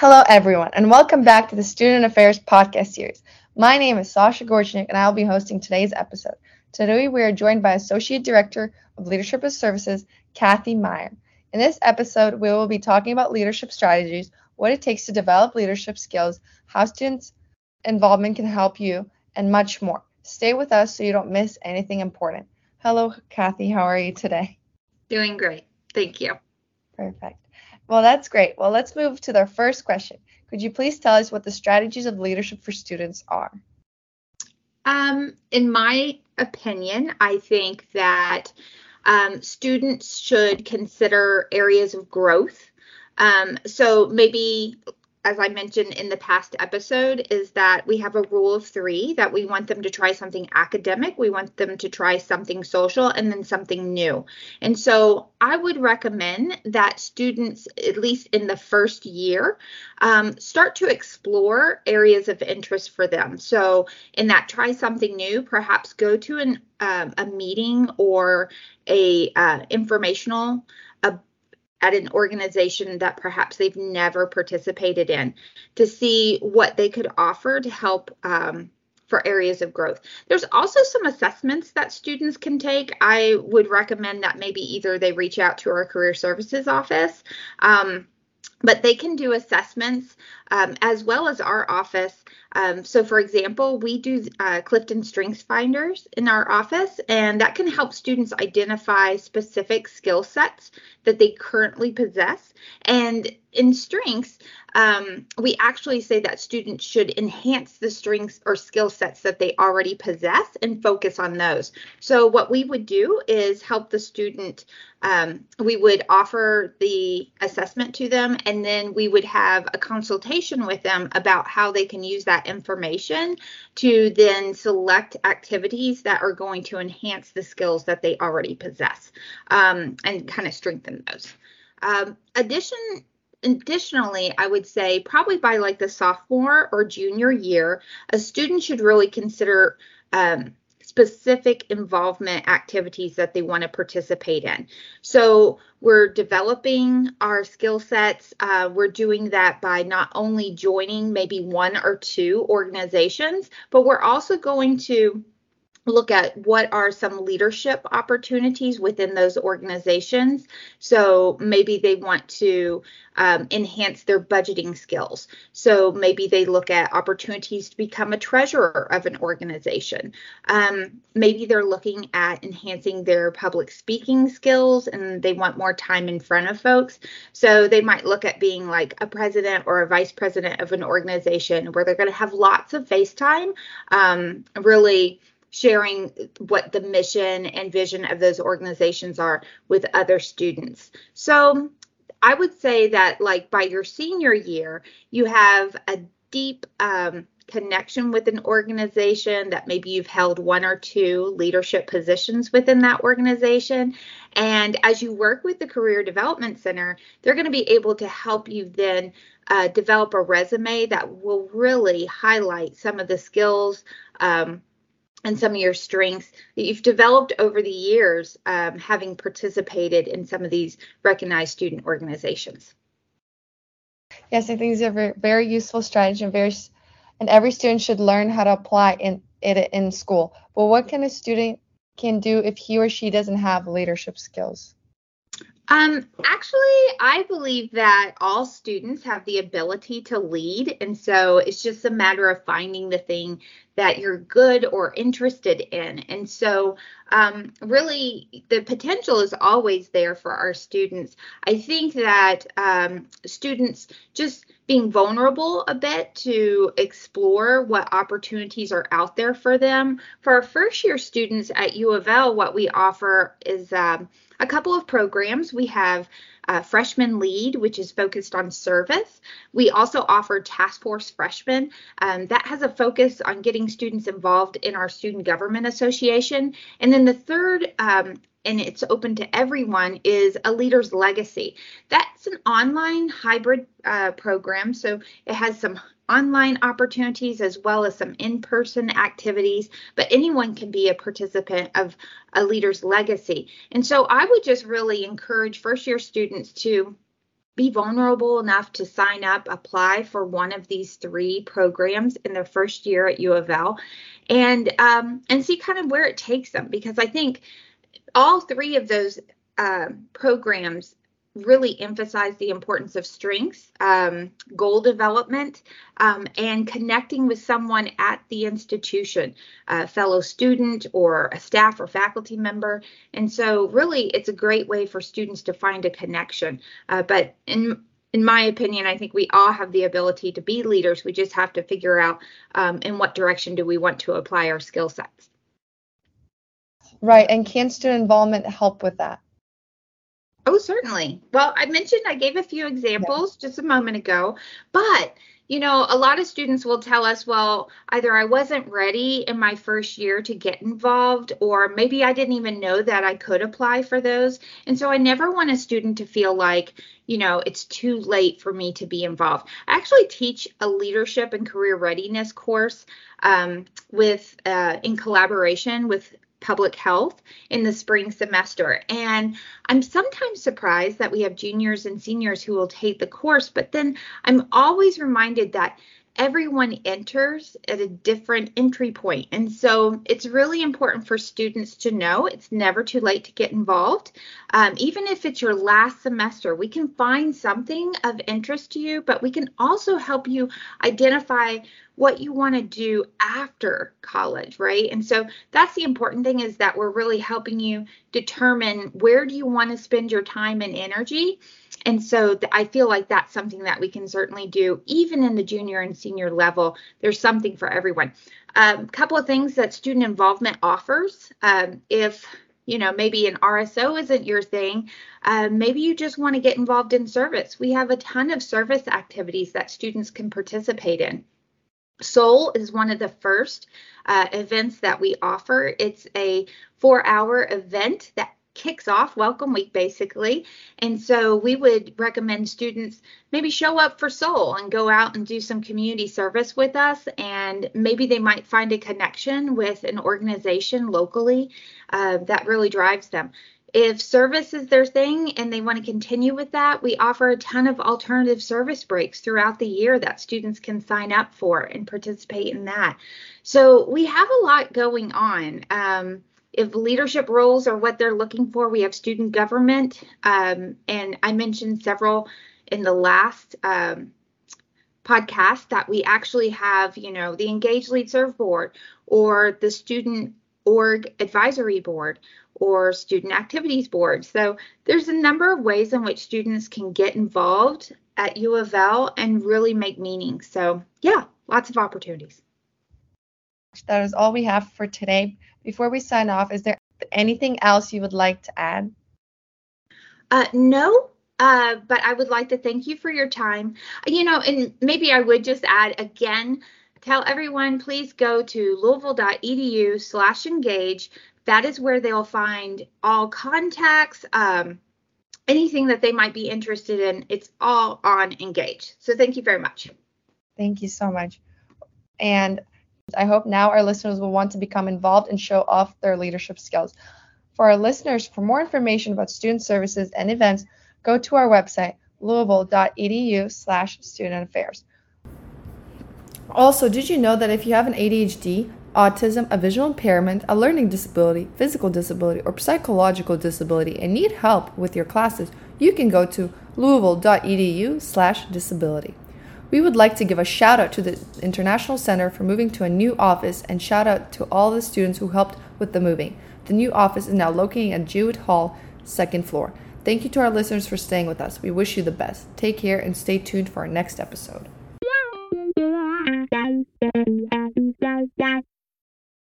Hello, everyone, and welcome back to the Student Affairs podcast series. My name is Sasha Gorchnik, and I'll be hosting today's episode. Today, we are joined by Associate Director of Leadership and Services, Kathy Meyer. In this episode, we will be talking about leadership strategies, what it takes to develop leadership skills, how students' involvement can help you, and much more. Stay with us so you don't miss anything important. Hello, Kathy. How are you today? Doing great. Thank you. Perfect. Well, that's great. Well, let's move to the first question. Could you please tell us what the strategies of leadership for students are? Um, in my opinion, I think that um, students should consider areas of growth. Um, so maybe as I mentioned in the past episode, is that we have a rule of three that we want them to try something academic, we want them to try something social, and then something new. And so I would recommend that students, at least in the first year, um, start to explore areas of interest for them. So, in that try something new, perhaps go to an um, a meeting or a uh, informational at an organization that perhaps they've never participated in to see what they could offer to help um, for areas of growth. There's also some assessments that students can take. I would recommend that maybe either they reach out to our career services office. Um, but they can do assessments um, as well as our office. Um, so, for example, we do uh, Clifton Strengths Finders in our office, and that can help students identify specific skill sets that they currently possess. And in strengths, um, we actually say that students should enhance the strengths or skill sets that they already possess and focus on those. So, what we would do is help the student, um, we would offer the assessment to them, and then we would have a consultation with them about how they can use that information to then select activities that are going to enhance the skills that they already possess um, and kind of strengthen those. Um, addition additionally, I would say probably by like the sophomore or junior year, a student should really consider um, specific involvement activities that they want to participate in. So we're developing our skill sets. Uh, we're doing that by not only joining maybe one or two organizations, but we're also going to look at what are some leadership opportunities within those organizations. So maybe they want to um, enhance their budgeting skills. So maybe they look at opportunities to become a treasurer of an organization. Um, maybe they're looking at enhancing their public speaking skills and they want more time in front of folks. So they might look at being like a president or a vice president of an organization where they're going to have lots of face time, um, really sharing what the mission and vision of those organizations are with other students. So I would say that, like, by your senior year, you have a deep um, connection with an organization that maybe you've held one or two leadership positions within that organization. And as you work with the Career Development Center, they're going to be able to help you then uh, develop a resume that will really highlight some of the skills. Um, and some of your strengths that you've developed over the years um, having participated in some of these recognized student organizations. Yes, I think these are very, useful strategy and very, and every student should learn how to apply in it in school. But what can a student can do if he or she doesn't have leadership skills? Um, actually, I believe that all students have the ability to lead. And so it's just a matter of finding the thing that you're good or interested in. And so, um, really, the potential is always there for our students. I think that um, students just being vulnerable a bit to explore what opportunities are out there for them. For our first year students at U of L, what we offer is um, a couple of programs. We have uh, Freshman Lead, which is focused on service. We also offer Task Force Freshman. Um, that has a focus on getting students involved in our Student Government Association. And then the third um, and it's open to everyone is a leader's legacy that's an online hybrid uh, program so it has some online opportunities as well as some in person activities, but anyone can be a participant of a leader's legacy. And so I would just really encourage first year students to be vulnerable enough to sign up, apply for one of these three programs in their first year at U of L, and um, and see kind of where it takes them. Because I think all three of those uh, programs really emphasize the importance of strengths, um, goal development, um, and connecting with someone at the institution, a fellow student or a staff or faculty member. And so, really, it's a great way for students to find a connection. Uh, but in in my opinion, I think we all have the ability to be leaders. We just have to figure out um, in what direction do we want to apply our skill sets. Right. And can student involvement help with that? Oh, certainly. Well, I mentioned I gave a few examples yeah. just a moment ago, but you know, a lot of students will tell us, well, either I wasn't ready in my first year to get involved, or maybe I didn't even know that I could apply for those. And so I never want a student to feel like, you know, it's too late for me to be involved. I actually teach a leadership and career readiness course um, with uh, in collaboration with public health in the spring semester. And I'm sometimes surprised that we have juniors and seniors who will take the course, but then I'm always reminded that everyone enters at a different entry point. And so it's really important for students to know it's never too late to get involved. Um, even if it's your last semester, we can find something of interest to you, but we can also help you identify what you want to do after college, right? And so that's the important thing is that we're really helping you determine where do you want to spend your time and energy. And so th- I feel like that's something that we can certainly do even in the junior and senior level. There's something for everyone. A um, couple of things that student involvement offers. Um, if you know, maybe an RSO isn't your thing. Uh, maybe you just want to get involved in service. We have a ton of service activities that students can participate in. Soul is one of the first uh, events that we offer. It's a four hour event that kicks off welcome week basically. And so we would recommend students maybe show up for soul and go out and do some community service with us. And maybe they might find a connection with an organization locally uh, that really drives them if service is their thing and they want to continue with that, we offer a ton of alternative service breaks throughout the year that students can sign up for and participate in that. So we have a lot going on. Um, if leadership roles are what they're looking for, we have student government. Um, and I mentioned several in the last um, podcast that we actually have, you know, the Engage Lead Serve Board or the Student Org Advisory Board or student activities board. So there's a number of ways in which students can get involved at U of L and really make meaning. So yeah, lots of opportunities. That is all we have for today. Before we sign off, is there anything else you would like to add? Uh, no, uh, but I would like to thank you for your time. You know, and maybe I would just add again, tell everyone please go to louisville.edu slash engage that is where they'll find all contacts, um, anything that they might be interested in. It's all on Engage. So thank you very much. Thank you so much. And I hope now our listeners will want to become involved and show off their leadership skills. For our listeners, for more information about student services and events, go to our website, louisville.edu slash student affairs. Also, did you know that if you have an ADHD, autism, a visual impairment, a learning disability, physical disability, or psychological disability and need help with your classes, you can go to louisville.edu/disability. We would like to give a shout out to the International Center for moving to a new office and shout out to all the students who helped with the moving. The new office is now located at Jewett Hall, second floor. Thank you to our listeners for staying with us. We wish you the best. Take care and stay tuned for our next episode.